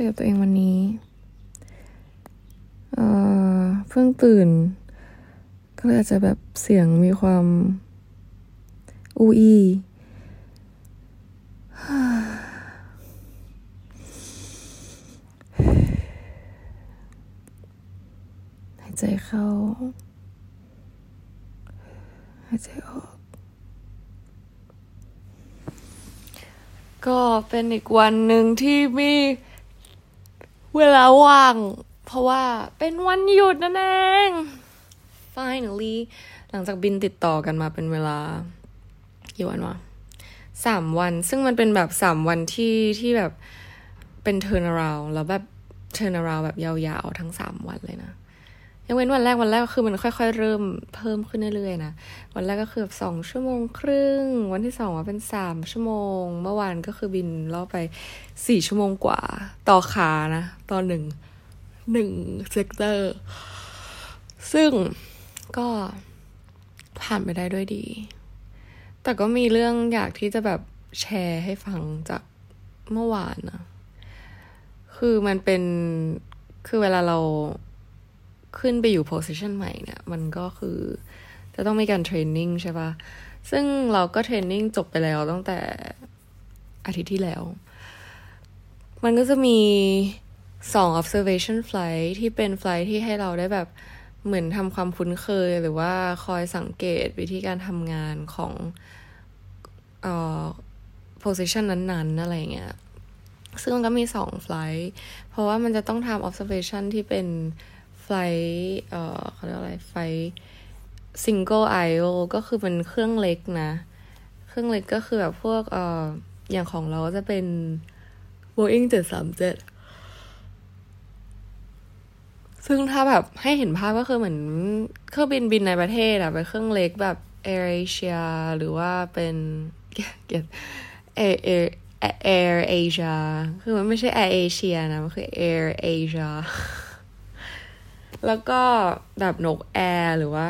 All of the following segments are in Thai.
คุยกับตัวเองวันนี้ เอ่อ เพิ่งตื่น ก็เลยอาจจะแบบเสียงมีความ อูอีหายใจเข้า หายใจออก ก็เป็นอีกวันหนึ่งที่มี เวลาว่าง เพราะว่าเป็นวันหยุดนั่นเอง finally หลังจากบินติดต่อกันมาเป็นเวลากี่วันวะสามวัน ซึ่งมันเป็นแบบสามวันที่ที่แบบเป็น turn around แล้วแบบ turn around แบบยาวๆ ทั้งสามวันเลยนะ ยังเว้นวันแรกวันแรกคือมันค่อย ๆ เริ่มเพิ่มขึ้นเรื่อยๆนะวันแรกก็คือแบบสองชั่วโมงครึ่ง วันที่สองว่าเป็นสามชั่วโมง เมื่อวานก็คือบินรอบไปสี่ชั่วโมงกว่า ต่อขานะต่อหนึ่งหนึ่ง sector ซึ่งก็ผ่านไปได้ด้วยดี แต่ก็มีเรื่องอยากที่จะแบบแชร์ให้ฟังจากเมื่อวานนะคือมันเป็นคือเวลาเรา ขึ้นไปอยู่ position ใหม่เนี่ย มันก็คือจะต้องมีการเทรนนิ่งใช่ปะ่ะ ซึ่งเราก็เทรนนิ่งจบไปแล้วตั้งแต่อาทิตย์ที่แล้ว มันก็จะมีสอง observation flight ที่เป็น flight ที่ให้เราได้แบบเหมือนทำความคุ้นเคย หรือว่าคอยสังเกตวิธีการทำงานของเอ่อ position นั้นๆ อะไรเงี้ย ซึ่งมันก็มีสองไฟล์เพราะว่ามันจะต้องทำ observation ที่เป็น ไฟเอ่อเขาเรียกอะไรไฟล์ single IO ก็คือเป็นเครื่องเล็กนะ เครื่องเล็กก็คือแบบพวกเอ่ออย่างของเราก็จะเป็น Boeing 737 ซึ่งถ้าแบบให้เห็นภาพก็คือเหมือนเครื่องบินบินในประเทศอะเป็นเครื่องเล็กแบบ Air Asia หรือว่าเป็นเกีย Air Air Air Asia คือมันไม่ใช่ Air Asia นะ มันคือ Air Asia แล้วก็แบบนกแอร์หรือว่า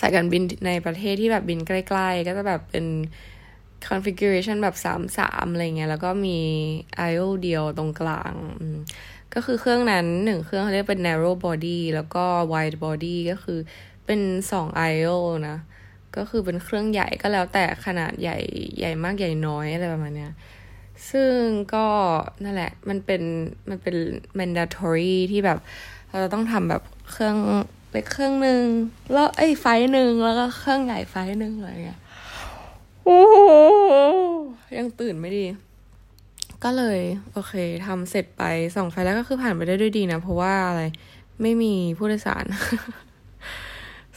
สายการบินในประเทศที่แบบบินใกล้ๆ ก็จะแบบเป็น configuration แบบสามสามอะไรเงี้ย แล้วก็มี I/O เดียวตรงกลาง ก็คือเครื่องนั้นหนึ่งเครื่องเขาเรียกเป็น narrow body แล้วก็ wide body ก็คือเป็นสอง I/O นะ ก็คือเป็นเครื่องใหญ่ก็แล้วแต่ขนาดใหญ่ใหญ่มากใหญ่น้อยอะไรประมาณเนี้ย ซึ่งก็นั่นแหละ มันเป็นมันเป็น mandatory ที่แบบ เราจะต้องทำแบบเครื่องเล็กเครื่องหนึ่งแล้วไอ้ไฟหนึ่งแล้วก็เครื่องใหญ่ไฟหนึ่งอะไรเงี้ยโอ้ยังตื่นไม่ดี ก็เลย โอเคทำเสร็จไปสองไฟแล้วก็คือผ่านไปได้ด้วยดีนะ เพราะว่าอะไรไม่มีผู้โดยสาร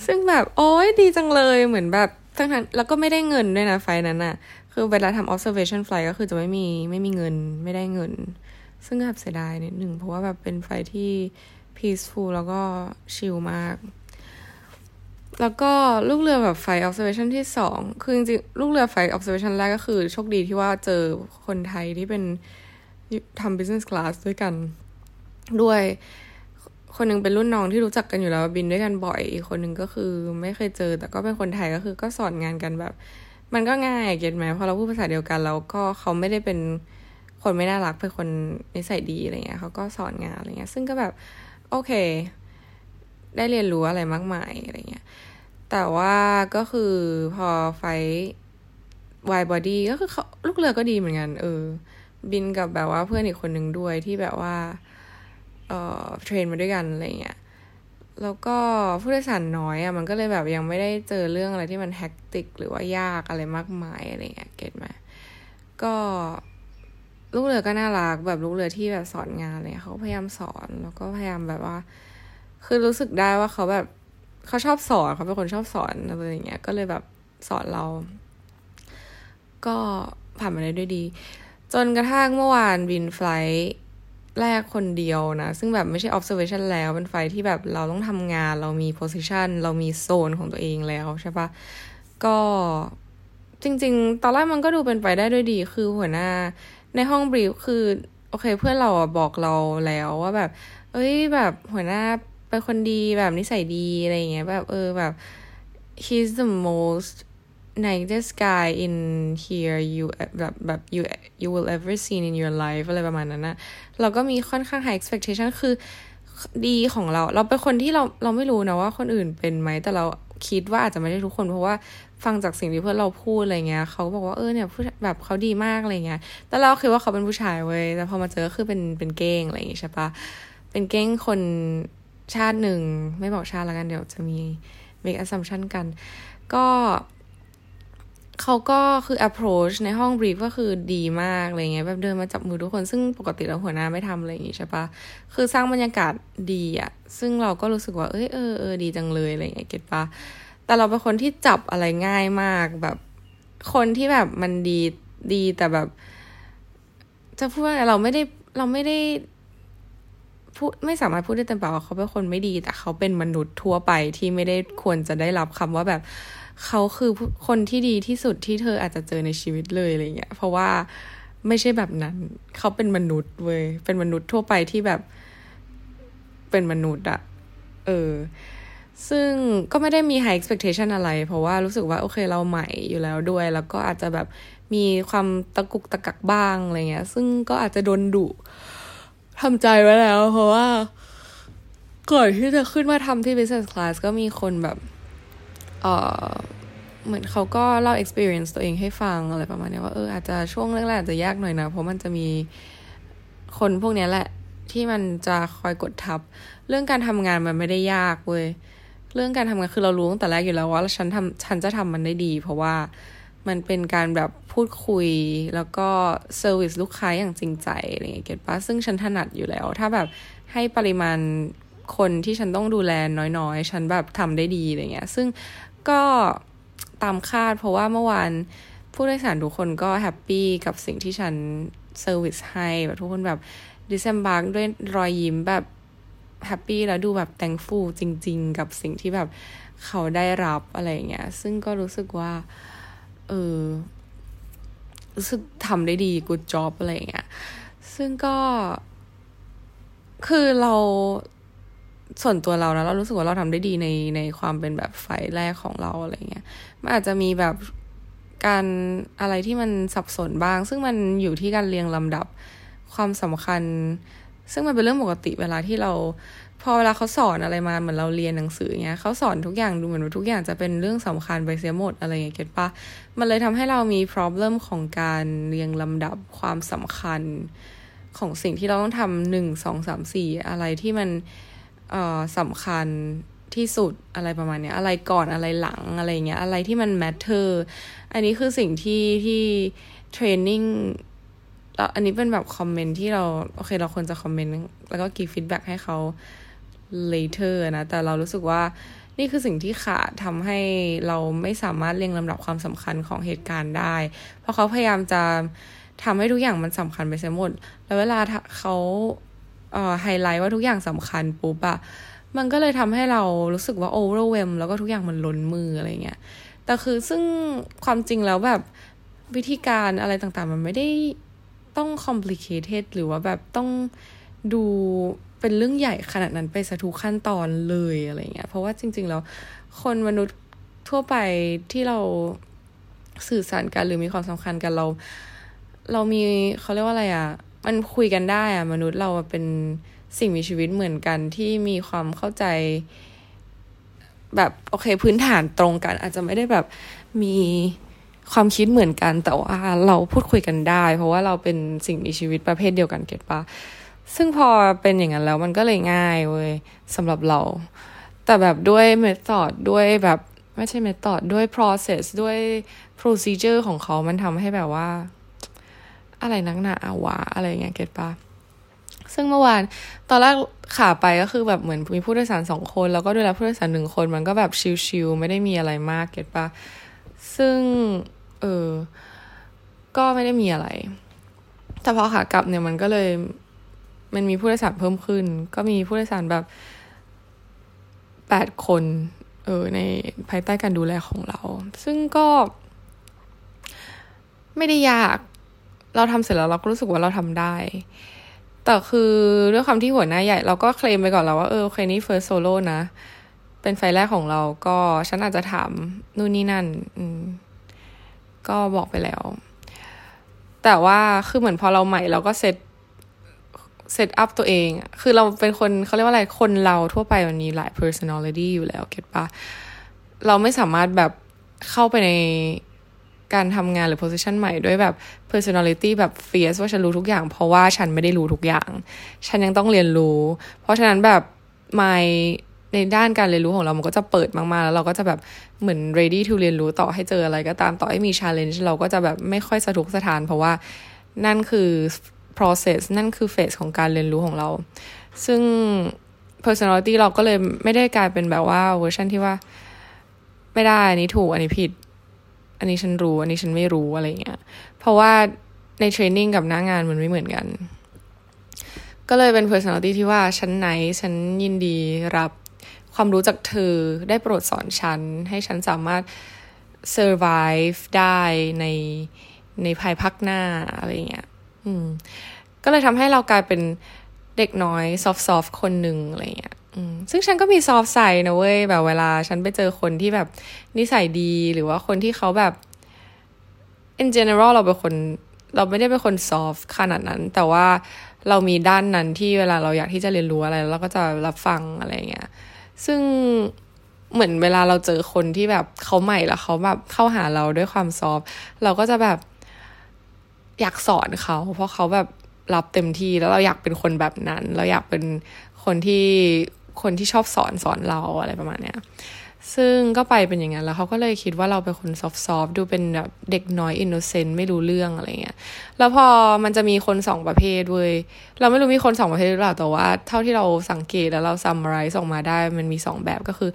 ซึ่งแบบโอ้ยดีจังเลยเหมือนแบบทั้งทั้งแล้วก็ไม่ได้เงินด้วยนะไฟนั้นอะคือเวลาทำ observation flight ก็คือจะไม่มีไม่มีเงินไม่ได้เงิน ซึ่งแบบเสียดายนิดหนึ่งเพราะว่าแบบเป็นไฟที่ peaceful แล้วก็ชิลมาก แล้วก็ลูกเรือแบบไฟ observation ที่สองคือจริงๆลูกเรือไฟ observation แรกก็คือ โชคดีที่ว่าเจอคนไทยที่เป็นทำ business class ด้วยกัน ด้วย คนหนึ่งเป็นรุ่นน้องที่รู้จักกันอยู่แล้วบินด้วยกันบ่อย อีกคนหนึ่งก็คือไม่เคยเจอ แต่ก็เป็นคนไทยก็คือก็สอนงานกันแบบ มันก็ง่ายเก็ตไหมพอเราพูดภาษาเดียวกันแล้วก็เขาไม่ได้เป็นคนไม่น่ารักเป็นคนนิสัยดีอะไรเงี้ยเขาก็สอนงานอะไรเงี้ย ซึ่งก็แบบ โอเค ได้เรียนรู้อะไรมากมายอะไรเงี้ย แต่ว่าก็คือพอไฟwide body ก็คือเขาลูกเรือก็ดีเหมือนกัน เออ บินกับแบบว่าเพื่อนอีกคนหนึ่งด้วยที่แบบว่า เอ่อ train มาด้วยกันอะไรเงี้ยแล้วก็ผู้โดยสารน้อยอะ่ะมันก็เลยแบบยังไม่ได้เจอเรื่องอะไรที่มัน hectic หรือว่ายากอะไรมากมายอะไรเงี้ย get ไหมก็ ลูกเรือก็น่ารักแบบลูกเรือที่แบบสอนงานเลยเขาพยายามสอนแล้วก็พยายามแบบว่า คือรู้สึกได้ว่าเขาแบบเขาชอบสอนเขาเป็นคนชอบสอนอะไรอย่างเงี้ยก็เลยแบบสอนเรา ก็ผ่านมาได้ด้วยดี จนกระทั่งเมื่อวานบินไฟล์แรกคนเดียวนะ ซึ่งแบบไม่ใช่ observation แล้วเป็นไฟที่แบบเราต้องทำงาน เรามี position เรามีโซนของตัวเองแล้วใช่ปะก็จริง ๆ ตอนแรกมันก็ดูเป็นไปได้ด้วยดี คือหัวหน้า ในห้องบรีฟคือ โอเค เพื่อนเราบอกเราแล้วว่าแบบ เอ้ยแบบหัวหน้าเป็นคนดีแบบนิสัยดีอะไรเงี้ยแบบเออแบบ he's the most nicest guy in here you แบบแบบ you you will ever seen in your life อะไรประมาณนั้นนะเราก็มีค่อนข้าง high expectation คือดีของเรา เราเป็นคนที่เราเราไม่รู้นะว่าคนอื่นเป็นไหมแต่เรา คิดว่าอาจจะไม่ได้ทุกคนเพราะว่าฟังจากสิ่งที่เพื่อนเราพูดอะไรเงี้ยเขาบอกว่าเออเนี่ยผู้แบบเขาดีมากอะไรเงี้ย แต่เราคิดว่าเขาเป็นผู้ชายเว้ยแต่พอมาเจอคือเป็นเป็นเก้งอะไรอย่างงี้ใช่ปะเป็นเก้งคนชาติหนึ่งไม่บอกชาติแล้วกันเดี๋ยวจะมี make assumption กัน ก็ เขาก็คือ approach ในห้อง brief ก็คือดีมากอะไรเงี้ยแบบเดินมาจับมือทุกคนซึ่งปกติแล้วหัวหน้าไม่ทำอะไรอย่างงี้ใช่ปะคือสร้างบรรยากาศดีอะซึ่งเราก็รู้สึกว่าเอ้ยเออเออดีจังเลยอะไรเงี้ยเก็ตปะแต่เราเป็นคนที่จับอะไรง่ายมากแบบ คนที่แบบมันดีดีแต่แบบ จะพูดว่าเราไม่ได้เราไม่ได้พูดไม่สามารถพูดได้เต็มปากว่าเขาเป็นคนไม่ดี แต่เขาเป็นมนุษย์ทั่วไปที่ไม่ได้ควรจะได้รับคำว่าแบบ เขาคือคนที่ดีที่สุดที่เธออาจจะเจอในชีวิตเลยอะไรเงี้ย เพราะว่าไม่ใช่แบบนั้น เขาเป็นมนุษย์เว้ย เป็นมนุษย์ทั่วไปที่แบบเป็นมนุษย์อะเออ ซึ่งก็ไม่ได้มี high expectation อะไร เพราะว่ารู้สึกว่าโอเคเราใหม่อยู่แล้วด้วย แล้วก็อาจจะแบบมีความตะกุกตะกักบ้างอะไรเงี้ย ซึ่งก็อาจจะโดนดุทำใจไว้แล้ว เพราะว่าก่อนที่จะขึ้นมาทำที่ business class ก็มีคนแบบ เออเหมือนเขาก็เล่า experience ตัวเองให้ฟังอะไรประมาณนี้ว่าเอออาจจะช่วงแรกๆอาจจะยากหน่อยนะ เพราะมันจะมีคนพวกนี้แหละ ที่มันจะคอยกดทับ เรื่องการทำงานมันไม่ได้ยากเว้ยเรื่องการทำงานคือเรารู้ตั้งแต่แรกอยู่แล้วว่าฉันทำฉันจะทำมันได้ดี เพราะว่ามันเป็นการแบบพูดคุยแล้วก็ service ลูกค้าอย่างจริงใจอะไรเงี้ย get ปะซึ่งฉันถนัดอยู่แล้ว ถ้าแบบให้ปริมาณคนที่ฉันต้องดูแลน้อยๆ ฉันแบบทำได้ดีอะไรเงี้ย ซึ่ง ก็ตามคาดเพราะว่าเมื่อวานผู้โดยสารทุกคนก็ happy กับสิ่งที่ฉันservice ให้แบบทุกคนแบบ disembark ด้วยรอยยิ้มแบบ happy แล้วดูแบบ thankful จริง ๆ กับสิ่งที่แบบเขาได้รับอะไรเงี้ย ซึ่งก็รู้สึกว่า เออ รู้สึกทำได้ดี good job อะไรเงี้ย ซึ่งก็ คือเรา ส่วนตัวเรานะเรารู้สึกว่าเราทำได้ดีในในความเป็นแบบไฟลท์แรกของเราอะไรเงี้ยมันอาจจะมีแบบการอะไรที่มันสับสนบ้าง ซึ่งมันอยู่ที่การเรียงลำดับความสำคัญ ซึ่งมันเป็นเรื่องปกติเวลาที่เรา พอเวลาเขาสอนอะไรมาเหมือนเราเรียนหนังสือเงี้ยเขาสอนทุกอย่างดูเหมือนว่าทุกอย่างจะเป็นเรื่องสำคัญไปเสียหมดอะไรเงี้ยเก็ตปะมันเลยทำให้เรามี problem ของการเรียงลำดับความสำคัญของสิ่งที่เราต้องทำหนึ่งสองสามสี่อะไรที่มัน สำคัญที่สุดอะไรประมาณนี้อะไรก่อนอะไรหลังอะไรเงี้ย อะไรที่มัน matter อันนี้คือสิ่งที่ที่ training แล้วอันนี้เป็นแบบ comment ที่เราโอเคเราควรจะ comment แล้วก็ give feedback ให้เขา later นะ แต่เรารู้สึกว่านี่คือสิ่งที่ขาดทำให้เราไม่สามารถเรียงลำดับความสำคัญของเหตุการณ์ได้ เพราะเขาพยายามจะทำให้ทุกอย่างมันสำคัญไปเสียหมด แล้วเวลาเขา ไฮไลท์ว่าทุกอย่างสำคัญปุ๊บอะมันก็เลยทำให้เรารู้สึกว่าโอเวอร์เวมแล้วก็ทุกอย่างมันล้นมืออะไรเงี้ยแต่คือซึ่งความจริงแล้วแบบวิธีการอะไรต่างๆ มันไม่ได้ต้อง complicated หรือว่าแบบต้องดูเป็นเรื่องใหญ่ขนาดนั้นไปสะทุกขั้นตอนเลยอะไรเงี้ยเพราะว่าจริง ๆ แล้วคนมนุษย์ทั่วไปที่เราสื่อสารกันหรือมีความสำคัญกันเรา เรามีเขาเรียกว่าอะไรอะ่ะ มันคุยกันได้อะมนุษย์เราเป็นสิ่งมีชีวิตเหมือนกันที่มีความเข้าใจ แบบโอเคพื้นฐานตรงกัน อาจจะไม่ได้แบบมีความคิดเหมือนกัน แต่ว่าเราพูดคุยกันได้ เพราะว่าเราเป็นสิ่งมีชีวิตประเภทเดียวกันเก็ตปะซึ่งพอเป็นอย่างนั้นแล้วมันก็เลยง่ายเว้ยสำหรับเรา แต่แบบด้วยเมธอดด้วยแบบไม่ใช่เมธอดด้วย process ด้วย procedure ของเขามันทำให้แบบว่า อะไรนักหนาวะอะไรเงี้ยเก็ตปะซึ่งเมื่อวานตอนแรกขาไปก็คือแบบเหมือนมีผู้โดยสารสองคน แล้วก็ด้วยแลผู้โดยสารหนึ่งคนมันก็แบบชิลๆไม่ได้มีอะไรมากเก็ตปะซึ่งเออก็ไม่ได้มีอะไร แต่พอขากลับเนี่ยมันก็เลย มันมีผู้โดยสารเพิ่มขึ้น ก็มีผู้โดยสารแบบแปดคน เออในภายใต้การดูแลของเรา ซึ่งก็ไม่ได้ยาก เราทำเสร็จแล้วเราก็รู้สึกว่าเราทำได้ แต่คือด้วยความที่หัวหน้าใหญ่ เราก็เคลมไปก่อนแล้วว่า เออโอเคนี่ first solo นะ เป็นไฟลท์แรกของเราก็ฉันอาจจะถามนู่นนี่นั่นอืก็บอกไปแล้ว แต่ว่าคือเหมือนพอเราใหม่เราก็เซตset up ตัวเอง คือเราเป็นคนเขาเรียกว่าอะไร คนเราทั่วไปมันมีหลาย personality อยู่แล้ว get ปะเราไม่สามารถแบบเข้าไปใน การทำงานหรือ position ใหม่ด้วยแบบ personality แบบ fierce ว่าฉันรู้ทุกอย่าง เพราะว่าฉันไม่ได้รู้ทุกอย่าง ฉันยังต้องเรียนรู้ เพราะฉะนั้นแบบ my ในด้านการเรียนรู้ของเรา มันก็จะเปิดมากๆ แล้วเราก็จะแบบเหมือน ready to เรียนรู้ต่อให้เจออะไรก็ตามต่อให้มี challenge เราก็จะแบบไม่ค่อยสะทกสะทาน เพราะว่านั่นคือ process นั่นคือ phase ของการเรียนรู้ของเรา ซึ่ง personality เราก็เลยไม่ได้กลายเป็นแบบว่าเวอร์ชันที่ว่า ไม่ได้อันนี้ถูกอันนี้ผิด อันนี้ฉันรู้ อันนี้ฉันไม่รู้อะไรเงี้ย เพราะว่าในเทรนนิ่งกับหน้างานมันไม่เหมือนกัน ก็เลยเป็น personality ที่ว่าฉันไหนฉันยินดีรับความรู้จากเธอได้โปรดสอนฉัน ให้ฉันสามารถ survive ได้ในในภายภาคหน้าอะไรเงี้ย อืม ก็เลยทำให้เรากลายเป็นเด็กน้อยซอฟต์ๆคนหนึ่งอะไรเงี้ย ซึ่งฉันก็มีซอฟใส่นะเว้ยแบบเวลาฉันไปเจอคนที่แบบนิสัยดีหรือว่าคนที่เขาแบบ in general เราเป็นคน เราไม่ได้เป็นคนซอฟขนาดนั้น แต่ว่าเรามีด้านนั้นที่เวลาเราอยากที่จะเรียนรู้อะไรเราก็จะรับฟังอะไรเงี้ย ซึ่งเหมือนเวลาเราเจอคนที่แบบเขาใหม่แล้วเขาแบบเข้าหาเราด้วยความ soft เราก็จะแบบอยากสอนเขาเพราะเขาแบบรับเต็มที่แล้วเราอยากเป็นคนแบบนั้น เราอยากเป็นคนที่ คนที่ชอบสอนสอนเราอะไรประมาณเนี้ยซึ่งก็ไปเป็นอย่างนั้นแล้วเขาก็เลยคิดว่าเราเป็นคน soft ดูเป็นแบบเด็กน้อย innocent ไม่รู้เรื่องอะไรเงี้ยแล้วพอมันจะมีคนสองประเภทเว้ยเราไม่รู้มีคนสองประเภทหรือเปล่าแต่ว่า เท่าที่เราสังเกตแล้วเราซัมไรส์ออกมาได้มันมีสองแบบก็คือ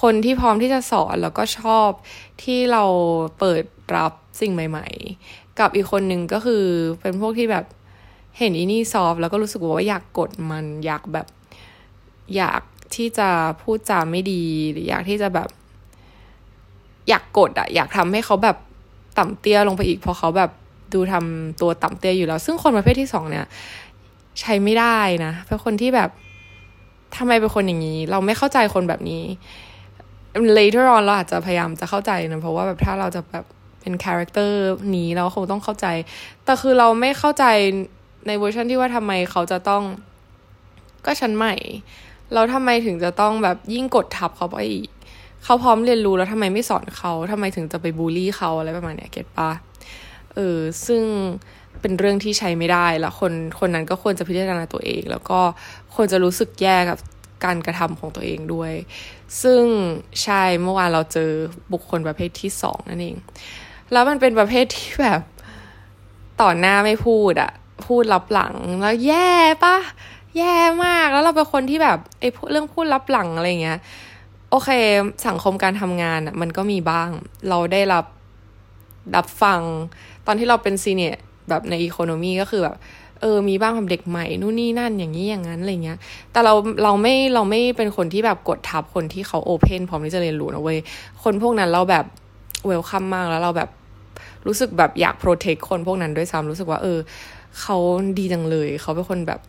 คนที่พร้อมที่จะสอนแล้วก็ชอบที่เราเปิดรับสิ่งใหม่ ๆ กับอีกคนหนึ่งก็คือเป็นพวกที่แบบเห็นอีนี่ซอฟแล้วก็รู้สึกว่าอยากกดมันอยากแบบ อยากที่จะพูดจาไม่ดี หรืออยากที่จะแบบ อยากกดอะอยากทำให้เขาแบบต่ำเตี้ยลงไปอีกเพราะเขาแบบดูทำตัวต่ำเตี้ยอยู่แล้ว ซึ่งคนประเภทที่สองเนี่ย ใช้ไม่ได้นะเป็นคนที่แบบทำไมเป็นคนอย่างนี้ เราไม่เข้าใจคนแบบนี้ later on เราอาจจะพยายามจะเข้าใจนะเพราะว่าแบบถ้าเราจะแบบเป็น character นี้เราคงต้องเข้าใจ แต่คือเราไม่เข้าใจในเวอร์ชันที่ว่าทำไมเขาจะต้อง ก็ฉันใหม่ แล้วทำไมถึงจะต้องแบบยิ่งกดทับเขาไปอีก เขาพร้อมเรียนรู้แล้วทำไมไม่สอนเขาทำไมถึงจะไปบูลลี่เขาอะไรประมาณเนี้ย get ปะเออซึ่งเป็นเรื่องที่ใช้ไม่ได้แล้วคนคนนั้นก็ควรจะพิจารณาตัวเอง แล้วก็ควรจะรู้สึกแย่กับการกระทำของตัวเองด้วย ซึ่งใช่เมื่อวานเราเจอบุคคลประเภทที่สองนั่นเอง แล้วมันเป็นประเภทที่แบบต่อหน้าไม่พูดอะพูดรับหลังแล้วแย่ปะ แย่มากแล้วเราเป็นคนที่แบบไอ้เรื่องพูดรับหลังอะไรเงี้ย โอเค สังคมการทำงานอะมันก็มีบ้าง เราได้รับรับฟัง ตอนที่เราเป็นซีเนียแบบในอีโคโนมีก็คือแบบเออ มีบ้างแบบเด็กใหม่ นู่นนี่นั่นอย่างนี้อย่างนั้นอะไรเงี้ย แต่เรา เราไม่ เราไม่เป็นคนที่แบบกดทับคนที่เขาโอเพนพร้อมที่จะเรียนรู้นะเว้ย คนพวกนั้นเราแบบเวลคัมมากแล้วเราแบบรู้สึกแบบอยากโปรเทคคนพวกนั้นด้วยซ้ำรู้สึกว่า เออ เขาดีจังเลย เขาเป็นคนแบบ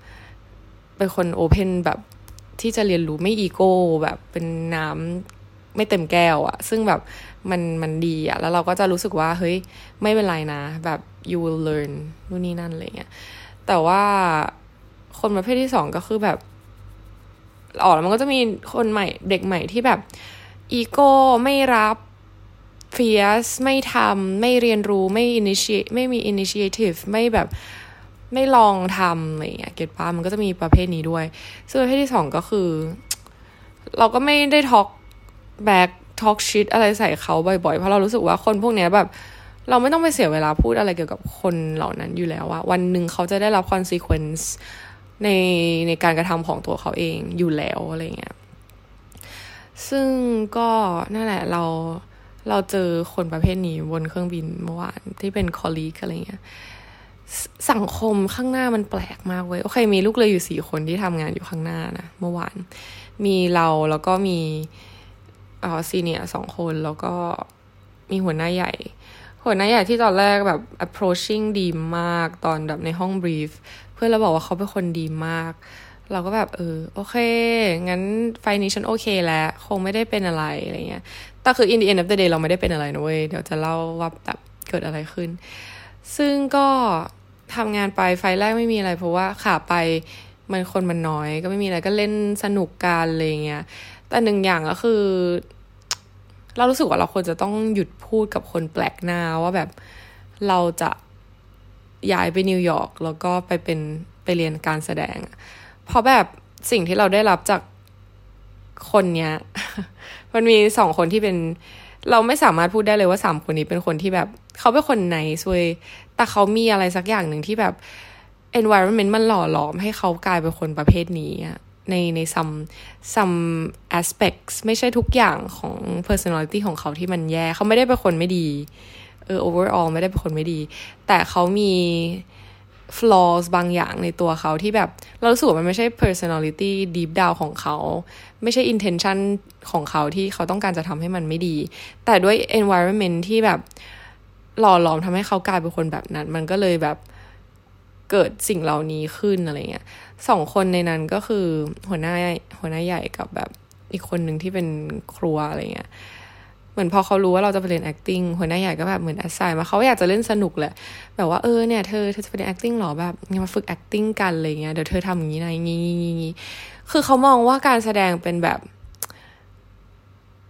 เป็นคนโอเพนแบบที่จะเรียนรู้ไม่อีโก้ แบบเป็นน้ำไม่เต็มแก้วอะซึ่งแบบมันมันดีอะแล้วเราก็จะรู้สึกว่า เฮ้ย ไม่เป็นไรนะ แบบ you will learn นู่นนี่นั่นอะไรเงี้ยแต่ว่าคนประเภทที่สองก็คือแบบออกแล้วมันก็จะมีคนใหม่เด็กใหม่ที่แบบอีโก้ไม่รับเฟียสไม่ทำไม่เรียนรู้ไม่ initiate ไม่มี initiative ไม่แบบ ไม่ลองทำอะไรอย่างเงี้ยเก็ตป้ามันก็จะมีประเภทนี้ด้วย ซึ่งประเภทที่สองก็คือ เราก็ไม่ได้ talk back talk shit อะไรใส่เขาบ่อยๆ เพราะเรารู้สึกว่าคนพวกเนี้ยแบบ เราไม่ต้องไปเสียเวลาพูดอะไรเกี่ยวกับคนเหล่านั้นอยู่แล้วว่าวันหนึ่งเขาจะได้รับ consequence ในในการกระทำของตัวเขาเองอยู่แล้วอะไรเงี้ย ซึ่งก็นั่นแหละเราเราเจอคนประเภทนี้บนเครื่องบินเมื่อวานที่เป็น colleague อะไรเงี้ย สังคมข้างหน้ามันแปลกมากเว้ยโอเค มีลูกเลยอยู่สี่คนที่ทำงานอยู่ข้างหน้านะเมื่อวาน มีเราแล้วก็มีเออซีเนียสองคนแล้วก็มีหัวหน้าใหญ่ หัวหน้าใหญ่ที่ตอนแรกแบบ approaching ดีมากตอนแบบในห้อง brief เพื่อนเราบอกว่าเขาเป็นคนดีมาก เราก็แบบเออโอเค งั้นไฟนี้ฉันโอเคแล้ว คงไม่ได้เป็นอะไรอะไรเงี้ยแต่คือ in the end of the day เราไม่ได้เป็นอะไรนะเว้ยเดี๋ยวจะเล่าว่าแบบเกิดอะไรขึ้น ซึ่งก็ทำงานไปไฟแรกไม่มีอะไร เพราะว่าขาไปมันคนมันน้อย ก็ไม่มีอะไรก็เล่นสนุกกันอะไรเงี้ยแต่หนึ่งอย่างก็คือ เรารู้สึกว่าเราควรจะต้องหยุดพูดกับคนแปลกหน้าว่าแบบเราจะย้ายไปนิวยอร์กแล้วก็ไปเป็นไปเรียนการแสดง เพราะแบบสิ่งที่เราได้รับจากคนเนี้ย มันมีสองคนที่เป็น เราไม่สามารถพูดได้เลยว่าสามคนนี้เป็นคนที่แบบเขาเป็นคนไหนซวยแต่เขามีอะไรสักอย่างหนึ่งที่แบบ environment มันหล่อหลอมให้เขากลายเป็นคนประเภทนี้ในใน some some aspects ไม่ใช่ทุกอย่างของ personality ของเขาที่มันแย่ เขาไม่ได้เป็นคนไม่ดีเออ overall ไม่ได้เป็นคนไม่ดี แต่เขามี flaws บางอย่างในตัวเขาที่แบบเรารู้สึกว่ามันไม่ใช่ personality deep down ของเขา ไม่ใช่ intention ของเขาที่เขาต้องการจะทำให้มันไม่ดี แต่ด้วย environment ที่แบบหล่อหลอมทำให้เขากลายเป็นคนแบบนั้น มันก็เลยแบบเกิดสิ่งเหล่านี้ขึ้นอะไรเงี้ยสองคนในนั้นก็คือหัวหน้าหัวหน้าใหญ่กับแบบอีกคนหนึ่งที่เป็นครัวอะไรเงี้ย เหมือนพอเขารู้ว่าเราจะไปเรียน acting หัวหน้าใหญ่ก็แบบเหมือน assign มาเขาอยากจะเล่นสนุกแหละ แบบว่าเออเนี่ยเธอเธอจะไปเรียน acting หรอแบบมาฝึก acting กันอะไรเงี้ยเดี๋ยวเธอทำอย่างนี้นะงี้งี้งี้คือเขามองว่าการแสดงเป็นแบบ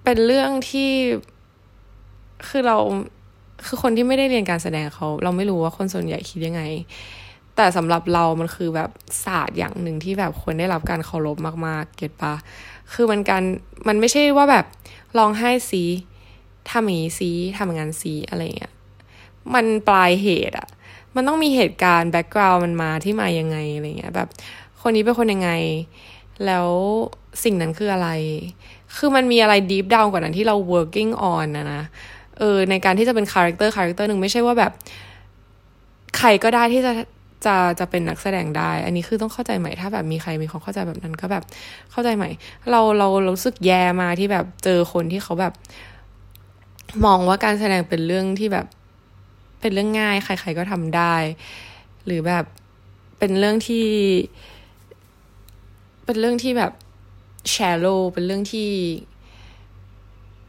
เป็นเรื่องที่คือเราคือคนที่ไม่ได้เรียนการแสดงเขา เราไม่รู้ว่าคนส่วนใหญ่คิดยังไง แต่สำหรับเรามันคือแบบศาสตร์อย่างหนึ่งที่แบบควรได้รับการเคารพมากๆ get ปะคือมันการมันไม่ใช่ว่าแบบร้องไห้สิ ทำอย่างนี้สิทำอย่างนั้นสิอะไรเงี้ยมันปลายเหตุอะมันต้องมีเหตุการณ์ background มันมาที่มายังไงอะไรเงี้ยแบบ คนนี้เป็นคนยังไง แล้วสิ่งนั้นคืออะไร คือมันมีอะไร deep down กว่านั้นที่เรา working on นะนะเออในการที่จะเป็น character character หนึ่งไม่ใช่ว่าแบบ ใครก็ได้ที่จะจะจะเป็นนักแสดงได้ อันนี้คือต้องเข้าใจใหม่ถ้าแบบมีใครมีความเข้าใจแบบนั้นก็แบบเข้าใจใหม่ เราเรารู้สึกแย่มากที่แบบเจอคนที่เขาแบบ มองว่าการแสดงเป็นเรื่องที่แบบ เป็นเรื่องง่ายใคร ๆก็ทำได้ หรือแบบเป็นเรื่องที่ เป็นเรื่องที่แบบ shallow เป็นเรื่องที่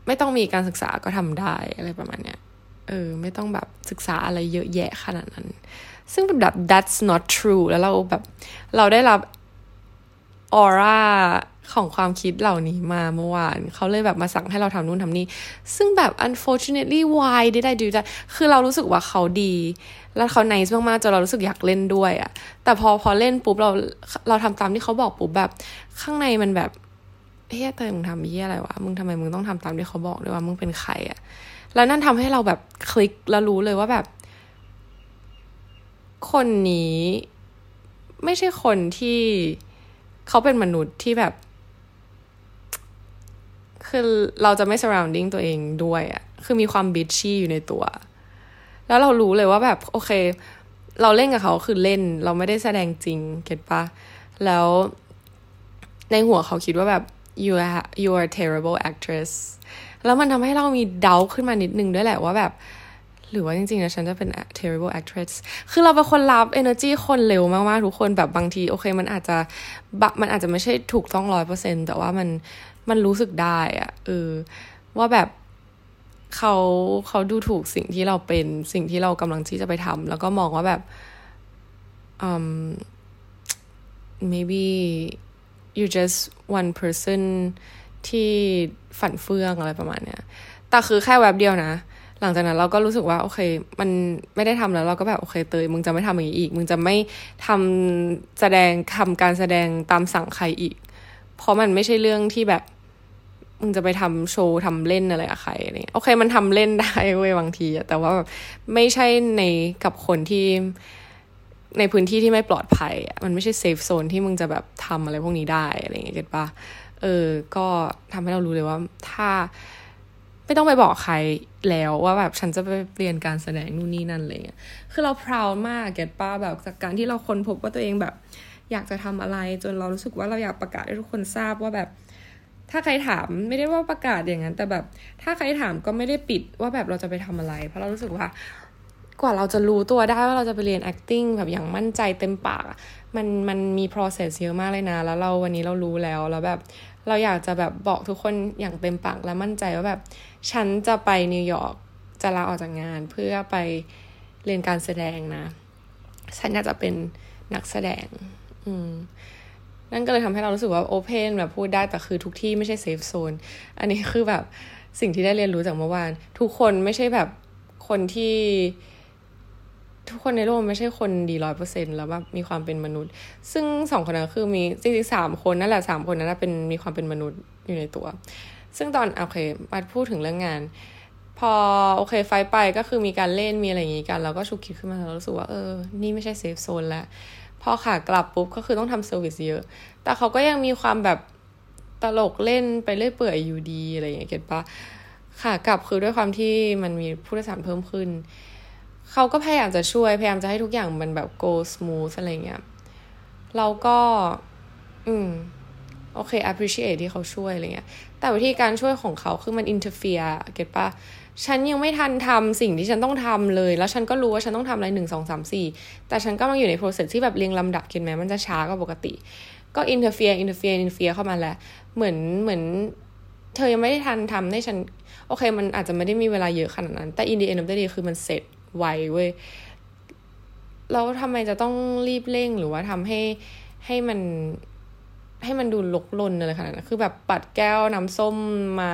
ไม่ต้องมีการศึกษาก็ทำได้อะไรประมาณเนี้ยเออ ไม่ต้องแบบศึกษาอะไรเยอะแยะขนาดนั้น ซึ่งแบบ that's not true แล้วเราแบบ เราได้รับออร่า ของความคิดเหล่านี้มาเมื่อวาน เขาเลยแบบมาสั่งให้เราทำนู่นทำนี่ ซึ่งแบบ unfortunately why did I do that คือเรารู้สึกว่าเขาดี แล้วเขา nice มากๆจนเรารู้สึกอยากเล่นด้วยอะแต่พอพอเล่นปุ๊บเราเราทำตามที่เขาบอกปุ๊บแบบ ข้างในมันแบบเฮ้ยเตยมึงทำเฮียอะไรวะ มึงทำไมมึงต้องทำตามที่เขาบอกด้วยว่ามึงเป็นใครอะแล้วนั่นทำให้เราแบบคลิกแล้วรู้เลยว่าแบบ คนนี้ไม่ใช่คนที่เขาเป็นมนุษย์ที่แบบ คือเราจะไม่ surrounding ตัวเองด้วยอะคือมีความบิชชี่อยู่ในตัว แล้วเรารู้เลยว่าแบบโอเค เราเล่นกับเขาคือเล่น เราไม่ได้แสดงจริงเก็ตปะแล้วในหัวเขาคิดว่าแบบ you are you are terrible actress แล้วมันทำให้เรามีเดาขึ้นมานิดนึงด้วยแหละว่าแบบ หรือว่าจริงๆนะฉันจะเป็น terrible actress คือเราเป็นคนรับ energy คนเร็วมากๆ ทุกคนแบบบางที โอเค มันอาจจะมันอาจจะไม่ใช่ถูกต้องร้อยเปอร์เซ็นแต่ว่ามัน มันรู้สึกได้อะเออ ว่าแบบเขาเขาดูถูกสิ่งที่เราเป็นสิ่งที่เรากำลังที่จะไปทำแล้วก็มองว่าแบบ um maybe you just one person ที่ฝันเฟื่องอะไรประมาณเนี้ย แต่คือแค่แวบเดียวนะ หลังจากนั้นเราก็รู้สึกว่า โอเค มันไม่ได้ทำแล้ว เราก็แบบ โอเคเตย มึงจะไม่ทำอย่างนี้อีก มึงจะไม่ทำแสดงทำการแสดงตามสั่งใครอีก เพราะมันไม่ใช่เรื่องที่แบบ มึงจะไปทำโชว์ทำเล่นอะไรกับใครอะไรโอเคมันทำเล่นได้เว้ยบางทีแต่ว่าแบบไม่ใช่ในกับคนที่ในพื้นที่ที่ไม่ปลอดภัยมันไม่ใช่เซฟโซนที่มึงจะแบบทำอะไรพวกนี้ได้อะไรอย่างเงี้ยเก็ตปะเออ ก็ทำให้เรารู้เลยว่า ถ้าไม่ต้องไปบอกใครแล้วว่าแบบฉันจะไปเรียนการแสดงนู่นนี่นั่นอะไรเงี้ย คือเราพราวมากเก็ตป้าแบบจากการที่เราค้นพบว่าตัวเองแบบ อยากจะทำอะไรจนเรารู้สึกว่าเราอยากประกาศให้ทุกคนทราบว่าแบบ ถ้าใครถามไม่ได้ว่าประกาศอย่างนั้น แต่แบบ ถ้าใครถามก็ไม่ได้ปิดว่าแบบเราจะไปทำอะไร เพราะเรารู้สึกว่า กว่าเราจะรู้ตัวได้ว่าเราจะไปเรียน acting แบบอย่างมั่นใจเต็มปากมันมันมี process เยอะมากเลยนะ แล้วเราวันนี้เรารู้แล้วแล้วแบบเราอยากจะแบบบอกทุกคนอย่างเต็มปากและมั่นใจว่าแบบ ฉันจะไปนิวยอร์กจะลาออกจากงานเพื่อไปเรียนการแสดงนะ ฉันอยากจะเป็นนักแสดง อืม นั่นก็เลยทำให้เรารู้สึกว่า open แบบพูดได้แต่คือทุกที่ไม่ใช่ safe zone อันนี้คือแบบสิ่งที่ได้เรียนรู้จากเมื่อวาน ทุกคนไม่ใช่แบบคนที่ ทุกคนในโลกไม่ใช่คนดีร้อยเปอร์เซ็นต์แล้วแบบมีความเป็นมนุษย์ ซึ่งสองคนนั้นคือมีจริงๆสามคนนั่นแหละสามคนนั้นเป็นมีความเป็นมนุษย์อยู่ในตัว ซึ่งตอนโอเคมาพูดถึงเรื่องงาน พอโอเคไฟลท์ไปก็คือมีการเล่นมีอะไรอย่างงี้กัน เราก็ฉุกคิดขึ้นมาแล้วรู้สึกว่าเออ นี่ไม่ใช่ safe zone แล้ว พอขากลับปุ๊บก็คือต้องทำ service เยอะ แต่เขาก็ยังมีความแบบตลกเล่นไปเรื่อยเปื่อยอยู่ดีอะไรอย่างเงี้ย get ปะขากลับคือด้วยความที่มันมีผู้โดยสารเพิ่มขึ้น เขาก็พยายามจะช่วย พยายามจะให้ทุกอย่างมันแบบ go smooth อะไรเงี้ยเราก็ อืม โอเค appreciate ที่เขาช่วยอะไรเงี้ย แต่วิธีการช่วยของเขาคือมัน interfere เก็ตปะ ฉันยังไม่ทันทำสิ่งที่ฉันต้องทำเลย แล้วฉันก็รู้ว่าฉันต้องทำอะไรหนึ่งสองสามสี่แต่ฉันก็มังอยู่ใน process ที่แบบเรียงลำดับกินไหมมันจะช้ากว่าปกติ ก็ interfere interfere interfere เฟียร์เข้ามาแล้ว เหมือนเหมือน เธอยังไม่ได้ทันทำให้ฉัน โอเค มันอาจจะไม่ได้มีเวลาเยอะขนาดนั้น แต่ in the end of the day คือมันเสร็จไวเว้ยแล้วทำไมจะต้องรีบเร่งหรือว่าทำให้ให้มันให้มันดูลกลนอะไรขนาดนั้นคือแบบปัดแก้วน้ำส้มมา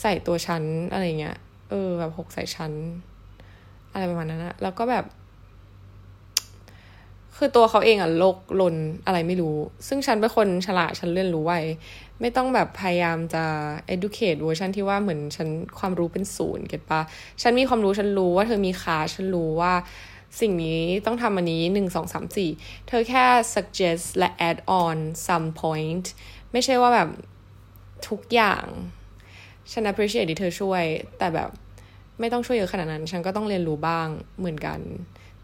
ใส่ตัวชั้นอะไรเงี้ย เออ แบบหกใส่ชั้น อะไรประมาณนั้นนะแล้วก็แบบ คือตัวเขาเองอะโลกลนอะไรไม่รู้ ซึ่งฉันเป็นคนฉลาดฉันเรียนรู้ไวไม่ต้องแบบพยายามจะ educate เวอร์ชันที่ว่าเหมือนฉันความรู้เป็นศูนย์เก็ตปะฉันมีความรู้ฉันรู้ว่าเธอมีคาฉันรู้ว่าสิ่งนี้ต้องทำอันนี้หนึ่งสองสามสี่เธอแค่ suggest และ add on some point ไม่ใช่ว่าแบบทุกอย่าง ฉัน appreciate ที่เธอช่วย แต่แบบไม่ต้องช่วยเยอะขนาดนั้น ฉันก็ต้องเรียนรู้บ้างเหมือนกัน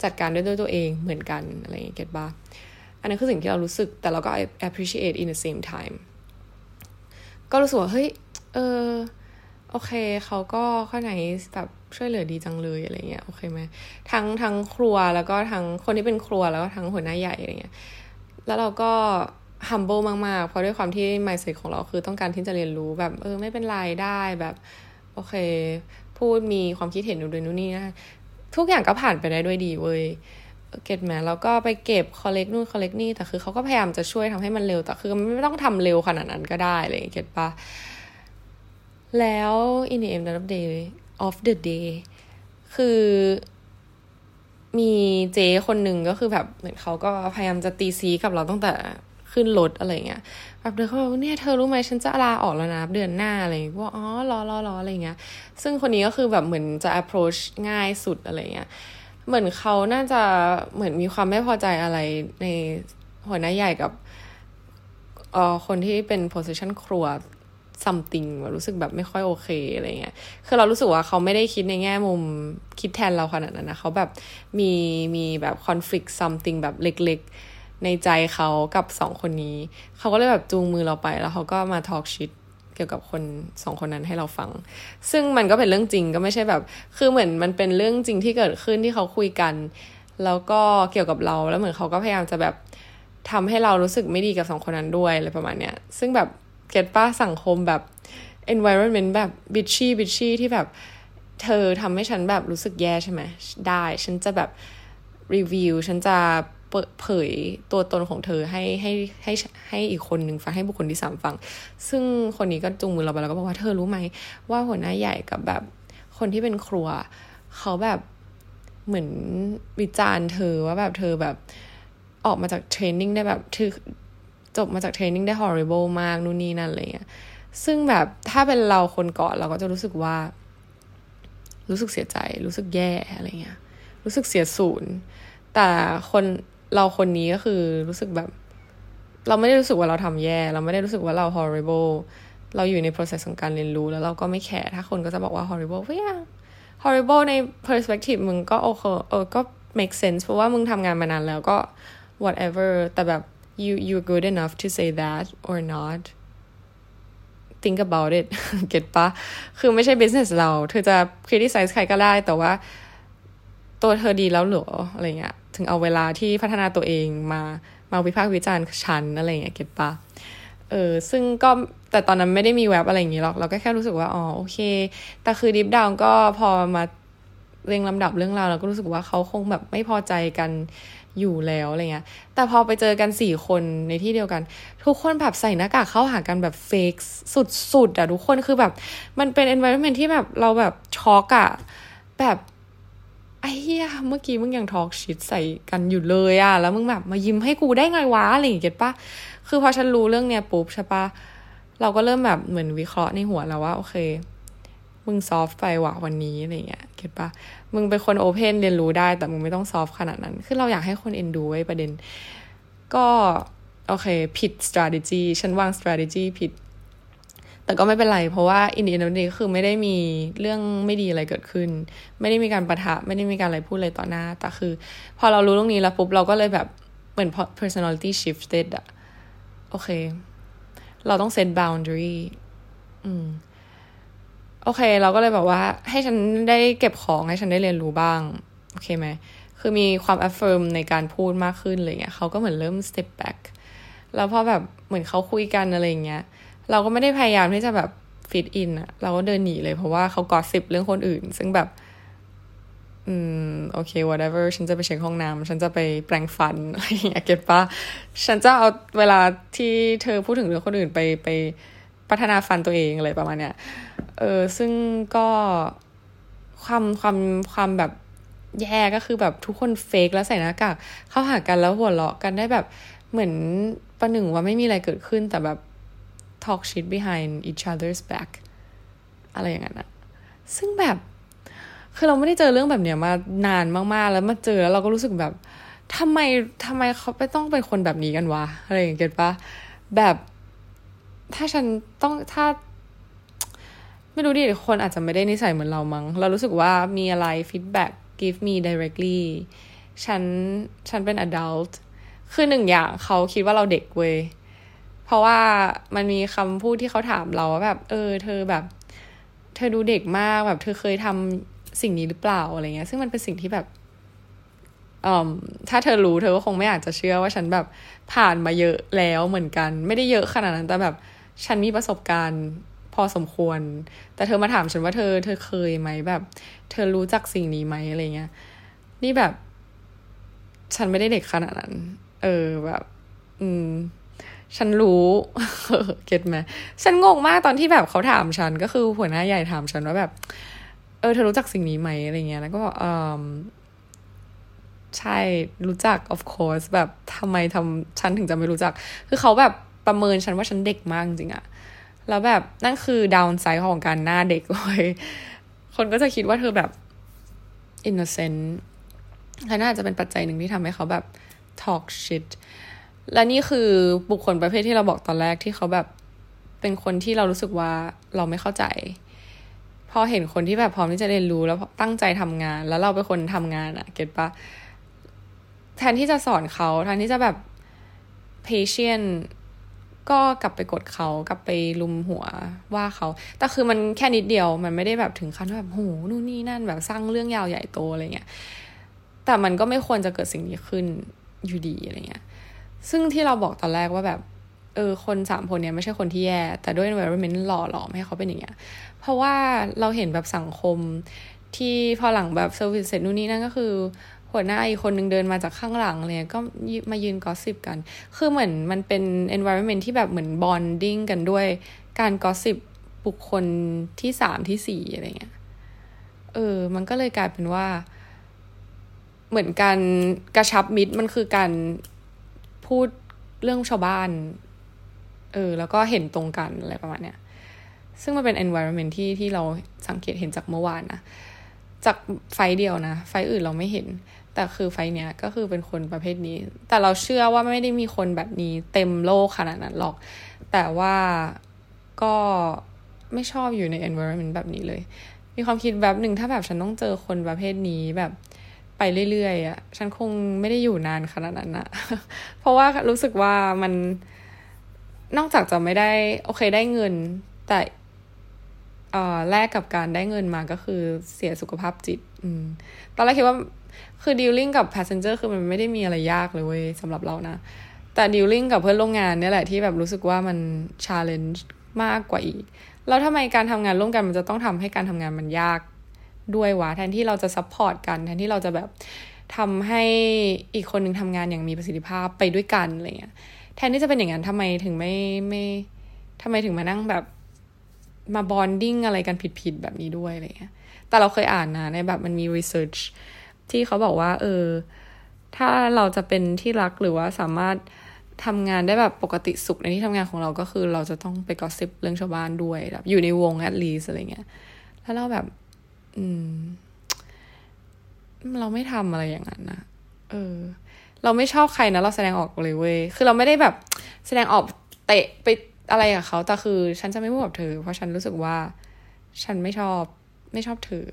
จัดการด้วยด้วยตัวเองเหมือนกันอะไรอย่างเงี้ยเก็ตบ้าอันนั้นคือสิ่งที่เรารู้สึกแต่เราก็ appreciate in the same time ก็รู้สึกว่า เฮ้ย เออ โอเค เขาก็ข้างในแบบช่วยเหลือดีจังเลยอะไรเงี้ย โอเคไหมทั้งทั้งครัวแล้วก็ทั้งคนที่เป็นครัวแล้วก็ทั้งหัวหน้าใหญ่อะไรเงี้ย แล้วเราก็ humble มากๆ เพราะด้วยความที่ mindset ของเราคือต้องการที่จะเรียนรู้แบบ เออ ไม่เป็นไรได้แบบ โอเค พูดมีความคิดเห็นดูนู่นนี่นะทุกอย่างก็ผ่านไปได้ด้วยดีเว้ย get ไหมแล้วก็ไปเก็บ collect นู่น collect นี่ แต่คือเขาก็พยายามจะช่วยทำให้มันเร็ว แต่คือมันไม่ต้องทำเร็วขนาดนั้นก็ได้เลย get ปะแล้ว in the end of the day of the day คือมีเจ๊คนหนึ่งก็คือแบบเหมือนเขาก็พยายามจะตีซี้กับเราตั้งแต่ ขึ้นรถอะไรเงี้ยแบบเดินเขาบอกเนี่ยเธอรู้ไหมฉันจะลาออกแล้วนะเดือนหน้าอะไรว่าอ๋อรอรอรออะไรเงี้ย ซึ่งคนนี้ก็คือแบบเหมือนจะ approach ง่ายสุดอะไรเงี้ยเหมือนเขาน่าจะเหมือนมีความไม่พอใจอะไรในหัวหน้าใหญ่กับเอ่อคนที่เป็น position ครัว something รู้สึกแบบไม่ค่อยโอเคอะไรเงี้ย คือเรารู้สึกว่าเขาไม่ได้คิดในแง่มุมคิดแทนเราขนาดนั้นนะเขาแบบมีมีแบบ conflict something แบบเล็ก ๆ ในใจเขากับสองคนนี้ เขาก็เลยแบบจูงมือเราไป แล้วเขาก็มาทอล์กชิดเกี่ยวกับคนสองคนนั้นให้เราฟัง ซึ่งมันก็เป็นเรื่องจริงก็ไม่ใช่แบบ คือเหมือนมันเป็นเรื่องจริงที่เกิดขึ้นที่เขาคุยกัน แล้วก็เกี่ยวกับเราแล้วเหมือนเขาก็พยายามจะแบบทำให้เรารู้สึกไม่ดีกับสองคนนั้นด้วยอะไรประมาณเนี้ย ซึ่งแบบเก็ตป้าสังคมแบบ environment แบบ bitchy bitchy ที่แบบเธอทำให้ฉันแบบรู้สึกแย่ใช่ไหมได้ ฉันจะแบบรีวิว ฉันจะ เผยตัวตนของเธอให้ให้ให้ให้อีกคนหนึ่งฟังให้บุคคลที่สามฟัง ซึ่งคนนี้ก็จูงมือเราไปแล้วก็บอกว่าเธอรู้ไหมว่าหัวหน้าใหญ่กับแบบคนที่เป็นครัว เขาแบบเหมือนวิจารณ์เธอว่าแบบเธอแบบออกมาจากเทรนนิ่งได้แบบถือจบมาจากเทรนนิ่งได้ horrible มากนู่นนี่นั่นอะไรเงี้ยซึ่งแบบถ้าเป็นเราคนก่อนเราก็จะรู้สึกว่า รู้สึกเสียใจ รู้สึกแย่อะไรเงี้ยรู้สึกเสียศูนย์แต่คน เราคนนี้ก็คือรู้สึกแบบ เราไม่ได้รู้สึกว่าเราทำแย่ เราไม่ได้รู้สึกว่าเรา horrible เราอยู่ใน process ของการเรียนรู้ แล้วเราก็ไม่แคร์ถ้าคนก็จะบอกว่า horrible เฮ้ย horrible ใน perspective มึงก็โอเคเออก็ make sense เพราะว่ามึงทำงานมานานแล้วก็ whatever แต่แบบ you you're good enough to say that or not think about it เก็ตปะคือไม่ใช่ business เรา เธอจะ criticize ใครก็ได้ แต่ว่า ตัวเธอดีแล้วเหรอ อะไรเงี้ย ถึงเอาเวลาที่พัฒนาตัวเองมามาวิพากษ์วิจารณ์ชั้นอะไรเงี้ยเก็ตปะเออซึ่งก็แต่ตอนนั้นไม่ได้มีแว็บอะไรอย่างงี้หรอก เราก็แค่รู้สึกว่า อ๋อ โอเค แต่คือดิฟดาวก็พอมาเรียงลำดับเรื่องราวเราก็รู้สึกว่าเขาคงแบบไม่พอใจกันอยู่แล้วอะไรเงี้ย แต่พอไปเจอกันสี่คนในที่เดียวกัน ทุกคนแบบใส่หน้ากากเข้าหากันแบบเฟกสุดๆอะทุกคนคือแบบ มันเป็น environment ที่แบบเราแบบช็อกอะแบบ ไอ้เหี้ยเมื่อกี้มึงยังทอล์กชิดใส่กันอยู่เลยอะแล้วมึงแบบมายิ้มให้กูได้ไงวะอะไรอย่างเงี้ยปะคือพอฉันรู้เรื่องเนี้ยปุ๊บใช่ปะเราก็เริ่มแบบเหมือนวิเคราะห์ในหัวแล้วว่า โอเค มึงซอฟไปว่ะวันนี้อะไรเงี้ยเก็ตปะมึงเป็นคนโอเพนเรียนรู้ได้ แต่มึงไม่ต้องซอฟขนาดนั้น คือเราอยากให้คนเอ็นดูไว้ประเด็น ก็ โอเค ผิด strategy ฉันวาง strategy ผิด แต่ก็ไม่เป็นไร เพราะว่าอินเดียนนี้คือไม่ได้มีเรื่องไม่ดีอะไรเกิดขึ้น ไม่ได้มีการประทะไม่ได้มีการอะไรพูดเลยต่อหน้า แต่คือ พอเรารู้เรื่องนี้แล้วปุ๊บเราก็เลยแบบเหมือน personality shifted อะโอเค เราต้อง set boundary อืมโอเค เราก็เลยแบบว่า ให้ฉันได้เก็บของให้ฉันได้เรียนรู้บ้าง โอเคไหมคือมีความ affirm ในการพูดมากขึ้นอะไรเงี้ยเขาก็เหมือนเริ่ม step back แล้วพอแบบเหมือนเขาคุยกันอะไรเงี้ย เราก็ไม่ได้พยายามที่จะแบบ fit in อะเราก็เดินหนีเลยเพราะว่าเขากอสิบเรื่องคนอื่น ซึ่งแบบ อืม โอเค whatever ฉันจะไปเช็คห้องน้ำฉันจะไปแปรงฟันอะไรอย่างเงี้ยเก็ตปะฉันจะเอาเวลาที่เธอพูดถึงเรื่องคนอื่นไปไปพัฒนาฟันตัวเองอะไรประมาณเนี้ย เออ ซึ่งก็ความความความแบบแย่ก็คือแบบทุกคนเฟกแล้วใส่หน้ากากเข้าหากันแล้วหัวเราะกันได้แบบเหมือนประหนึ่งว่าไม่มีอะไรเกิดขึ้นแต่แบบ talk shit behind each other's back อะไรอย่างนั้นอะซึ่งแบบ คือเราไม่ได้เจอเรื่องแบบเนี้ยมานานมากๆ แล้วมาเจอแล้วเราก็รู้สึกแบบทำไมทำไมเขาไปต้องเป็นคนแบบนี้กันวะ อะไรอย่างเงี้ยปะแบบถ้าฉันต้องถ้า ไม่รู้ดิคนอาจจะไม่ได้นิสัยเหมือนเรามั้ง เรารู้สึกว่ามีอะไร feedback give me directly ฉัน ฉันเป็น adult คือหนึ่งอย่างเขาคิดว่าเราเด็กเว้ย เพราะว่ามันมีคำพูดที่เขาถามเราว่าแบบ เออ เธอแบบ เธอดูเด็กมากแบบ เธอเคยทำสิ่งนี้หรือเปล่าอะไรเงี้ย ซึ่งมันเป็นสิ่งที่แบบอืมถ้าเธอรู้เธอก็คงไม่อาจจะเชื่อว่าฉันแบบผ่านมาเยอะแล้วเหมือนกัน ไม่ได้เยอะขนาดนั้นแต่แบบฉันมีประสบการณ์พอสมควร แต่เธอมาถามฉันว่าเธอ เธอเคยไหมแบบ เธอรู้จักสิ่งนี้ไหมอะไรเงี้ย นี่แบบ ฉันไม่ได้เด็กขนาดนั้น เออแบบ อืม ฉันรู้เก็ตไหมฉันงงมากตอนที่แบบเขาถามฉัน ก็คือหัวหน้าใหญ่ถามฉันว่าแบบ เออเธอรู้จักสิ่งนี้ไหมอะไรเงี้ยแล้วก็บอกอืมใช่รู้จัก of course แบบทำไมทำฉันถึงจะไม่รู้จัก คือเขาแบบประเมินฉันว่าฉันเด็กมากจริงอะแล้วแบบนั่นคือ downside ของการหน้าเด็กเลยคนก็จะคิดว่าเธอแบบ innocent และน่าจะเป็นปัจจัยหนึ่งที่ทำให้เขาแบบ talk shit และนี่คือบุคคลประเภทที่เราบอกตอนแรกที่เขาแบบเป็นคนที่เรารู้สึกว่าเราไม่เข้าใจ พอเห็นคนที่แบบพร้อมที่จะเรียนรู้แล้วตั้งใจทำงาน แล้วเราเป็นคนทำงานอะเก็ตปะแทนที่จะสอนเขาแทนที่จะแบบ patient ก็กลับไปกดเขากลับไปลุมหัวว่าเขา แต่คือมันแค่นิดเดียวมันไม่ได้แบบถึงขั้นแบบโหนู่นนี่นั่นแบบสร้างเรื่องยาวใหญ่โตอะไรเงี้ยแต่มันก็ไม่ควรจะเกิดสิ่งนี้ขึ้นอยู่ดีอะไรเงี้ย ซึ่งที่เราบอกตอนแรกว่าแบบ เออ คนสามคนเนี้ยไม่ใช่คนที่แย่ แต่ด้วย environment หล่อหลอมให้เขาเป็นอย่างเงี้ย เพราะว่าเราเห็นแบบสังคมที่พอหลังแบบ service เสร็จนู่นนี่นั่นก็คือ หัวหน้าอีกคนนึงเดินมาจากข้างหลังเลยก็มายืน gossip กัน คือเหมือนมันเป็น environment ที่แบบเหมือน bonding กันด้วย การ gossip บุคคลที่สามที่สี่อะไรเงี้ย เออ มันก็เลยกลายเป็นว่า เหมือนการกระชับมิตรมันคือการ พูดเรื่องชาวบ้าน เออ แล้วก็เห็นตรงกันอะไรประมาณเนี้ย ซึ่งมันเป็น environment ที่ที่เราสังเกตเห็นจากเมื่อวานนะ จากไฟเดียวนะ ไฟอื่นเราไม่เห็น แต่คือไฟเนี้ยก็คือเป็นคนประเภทนี้ แต่เราเชื่อว่าไม่ได้มีคนแบบนี้เต็มโลกขนาดนั้นหรอก แต่ว่าก็ไม่ชอบอยู่ใน environment แบบนี้เลย มีความคิดแบบหนึ่งถ้าแบบฉันต้องเจอคนประเภทนี้แบบ ไปเรื่อยๆอะ่ะ ฉันคงไม่ได้อยู่นานขนาดนั้นอะเพราะว่ารู้สึกว่ามันนอกจากจะไม่ได้ โอเคได้เงิน แต่แลกกับการได้เงินมาก็คือเสียสุขภาพจิต อืม ตอนแรกคิดว่าคือดีลลิ่งกับ passenger คือมันไม่ได้มีอะไรยากเลยเว้ยสำหรับเรานะ แต่ดิวลิ่งกับเพื่อนร่วมงานเนี่ยแหละที่แบบรู้สึกว่ามันchallenge มากกว่าอีก แล้วทำไมการทำงานร่วมกันมันจะต้องทำให้การทำงานมันยาก ด้วยวะแทนที่เราจะ support กัน แทนที่เราจะแบบทำให้อีกคนหนึ่งทำงานอย่างมีประสิทธิภาพไปด้วยกันอะไรเงี้ยแทนที่จะเป็นอย่างนั้นทำไมถึงไม่ไม่ทำไมถึงมานั่งแบบมา bonding อะไรกันผิดๆแบบนี้ด้วยอะไรเงี้ยแต่เราเคยอ่านนะในแบบมันมี research ที่เขาบอกว่า เออ ถ้าเราจะเป็นที่รักหรือว่าสามารถทำงานได้แบบปกติสุขในที่ทำงานของเราก็คือ เราจะต้องไปกอสิบเรื่องชาวบ้านด้วยแบบอยู่ในวง at least อะไรเงี้ย แล้วเราแบบ อืม เราไม่ทำอะไรอย่างนั้นนะเออ เราไม่ชอบใครนะเราแสดงออกเลยเว้ยคือเราไม่ได้แบบแสดงออกเตะไปอะไรกับเขาแต่คือ ฉันจะไม่พูดกับเธอ เพราะฉันรู้สึกว่า ฉันไม่ชอบไม่ชอบเธอ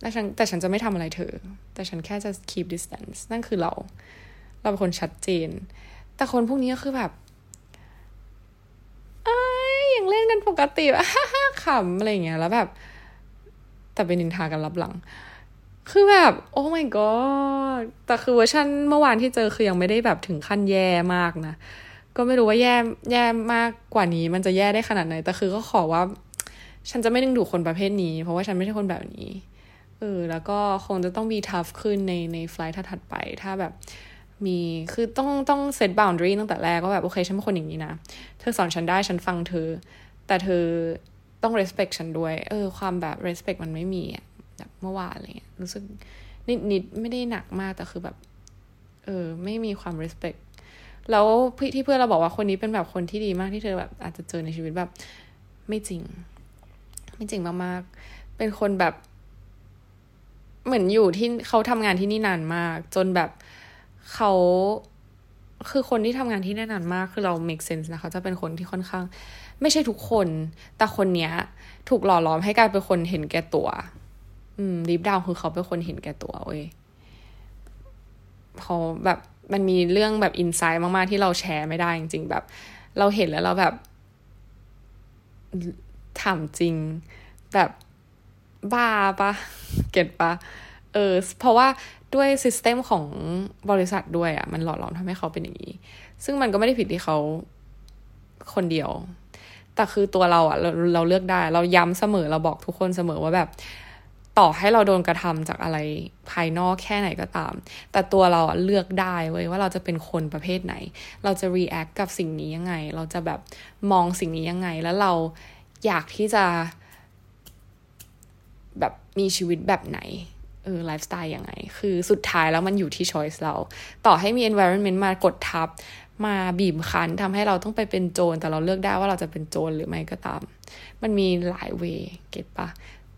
แต่ฉันแต่ฉันจะไม่ทำอะไรเธอ แต่ฉันแค่จะ keep distance นั่นคือเรา เราเป็นคนชัดเจน แต่คนพวกนี้ก็คือแบบเอ้ยยังเล่นกันปกติแบบขำอะไรเงี้ย แล้วแบบ แต่เป็นนินทากันรับหลัง คือแบบโอ้ my god แต่คือเวอร์ชันเมื่อวานที่เจอคือยังไม่ได้แบบถึงขั้นแย่มากนะ ก็ไม่รู้ว่าแย่แย่มากกว่านี้ มันจะแย่ได้ขนาดไหน แต่คือก็ขอว่า ฉันจะไม่ดึงดูดคนประเภทนี้ เพราะว่าฉันไม่ใช่คนแบบนี้เออแล้วก็คงจะต้องมีทัฟขึ้นในในไฟล์ถัดไป ถ้าแบบมีคือต้องต้องเซตบาวน์ดรีตั้งแต่แรกก็แบบ โอเค ฉันเป็นคนอย่างนี้นะ เธอสอนฉันได้ฉันฟังเธอ แต่เธอ ต้อง respect ฉันด้วย เออ ความแบบ respect มันไม่มีอะแบบเมื่อวานอะไรเงี้ยรู้สึกนิดนิดไม่ได้หนักมากแต่คือแบบ เออ ไม่มีความ respect แล้วพี่ที่เพื่อนเราบอกว่าคนนี้เป็นแบบคนที่ดีมากที่เธอแบบ อาจจะเจอในชีวิตแบบ ไม่จริง ไม่จริงมากๆ เป็นคนแบบ เหมือนอยู่ที่เขาทำงานที่นี่นานมาก จนแบบเขาคือคนที่ทำงานที่นี่นานมาก คือเรา make sense นะเขาจะเป็นคนที่ค่อนข้าง ไม่ใช่ทุกคน แต่คนเนี้ย ถูกหล่อหลอมให้กลายเป็นคนเห็นแก่ตัว อืมดีฟดาวคือเขาเป็นคนเห็นแก่ตัวเว้ยเขาแบบมันมีเรื่องแบบอินไซต์มาก ๆ ที่เราแชร์ไม่ได้จริง ๆ แบบ เราเห็นแล้วเราแบบถามจริง แบบบ้าปะเก็ตปะเออเพราะว่าด้วยซิสเต็มของบริษัทด้วยอะ่ะ มันหล่อหลอมทำให้เขาเป็นอย่างนี้ ซึ่งมันก็ไม่ได้ผิดที่เขาคนเดียว แต่คือตัวเราอะเราเราเลือกได้ เราย้ำเสมอเราบอกทุกคนเสมอว่าแบบ ต่อให้เราโดนกระทำจากอะไรภายนอกแค่ไหนก็ตาม แต่ตัวเราอะเลือกได้เว้ยว่าเราจะเป็นคนประเภทไหน เราจะ react กับสิ่งนี้ยังไง เราจะแบบมองสิ่งนี้ยังไง แล้วเราอยากที่จะ แบบมีชีวิตแบบไหนเออไลฟ์สไตล์ยังไง คือสุดท้ายแล้วมันอยู่ที่ choice เรา ต่อให้มี environment มากดทับ มาบีบคั้นทำให้เราต้องไปเป็นโจรแต่เราเลือกได้ว่าเราจะเป็นโจรหรือไม่ก็ตาม มันมีหลาย way get ปะ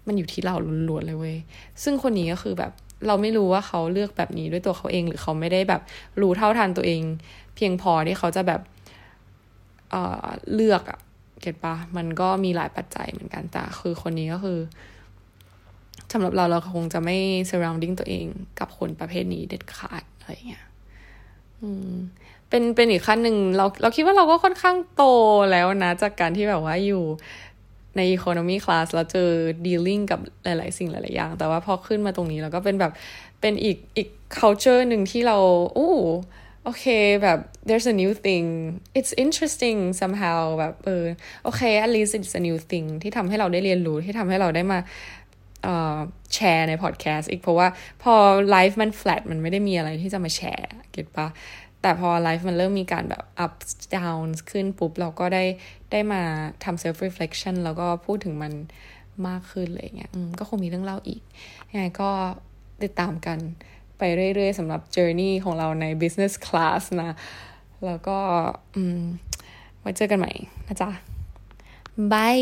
มันอยู่ที่เราล้วนๆเลยเว้ยซึ่งคนนี้ก็คือแบบเราไม่รู้ว่าเขาเลือกแบบนี้ด้วยตัวเขาเองหรือเขาไม่ได้แบบรู้เท่าทันตัวเอง เพียงพอที่เขาจะแบบเออเลือกอะเก็ตปะมันก็มีหลายปัจจัยเหมือนกันแต่คือคนนี้ก็คือสำหรับเราเราคงจะไม่ surrounding ตัวเองกับคนประเภทนี้เด็ดขาดอะไรเงี้ย อืมเป็นเป็นอีกขั้นหนึ่งเราเราคิดว่าเราก็ค่อนข้างโตแล้วนะ จากการที่แบบว่าอยู่ใน economy class เราเจอ dealing กับหลาย ๆ สิ่งหลาย ๆ อย่าง แต่ว่าพอขึ้นมาตรงนี้เราก็เป็นแบบเป็นอีกอีก culture หนึ่งที่เราอู้โอเคแบบ there's a new thing it's interesting somehow แบบเออโอเค at least it's a new thing ที่ทำให้เราได้เรียนรู้ที่ทำให้เราได้มาแชร์ในพอดแคสต์อีกเพราะว่าพอไลฟ์มัน flat มันไม่ได้มีอะไรที่จะมาแชร์ get ปะ แต่พอ life มันเริ่มมีการแบบ up down ขึ้นปุ๊บ เราก็ได้ได้มาทำ self reflection แล้วก็พูดถึงมันมากขึ้นอะไรเงี้ยก็คงมีเรื่องเล่าอีกยังไงก็ติดตามกันไปเรื่อยๆสำหรับ journey ของเราใน business class นะ แล้วก็ไว้เจอกันใหม่นะจ๊ะบาย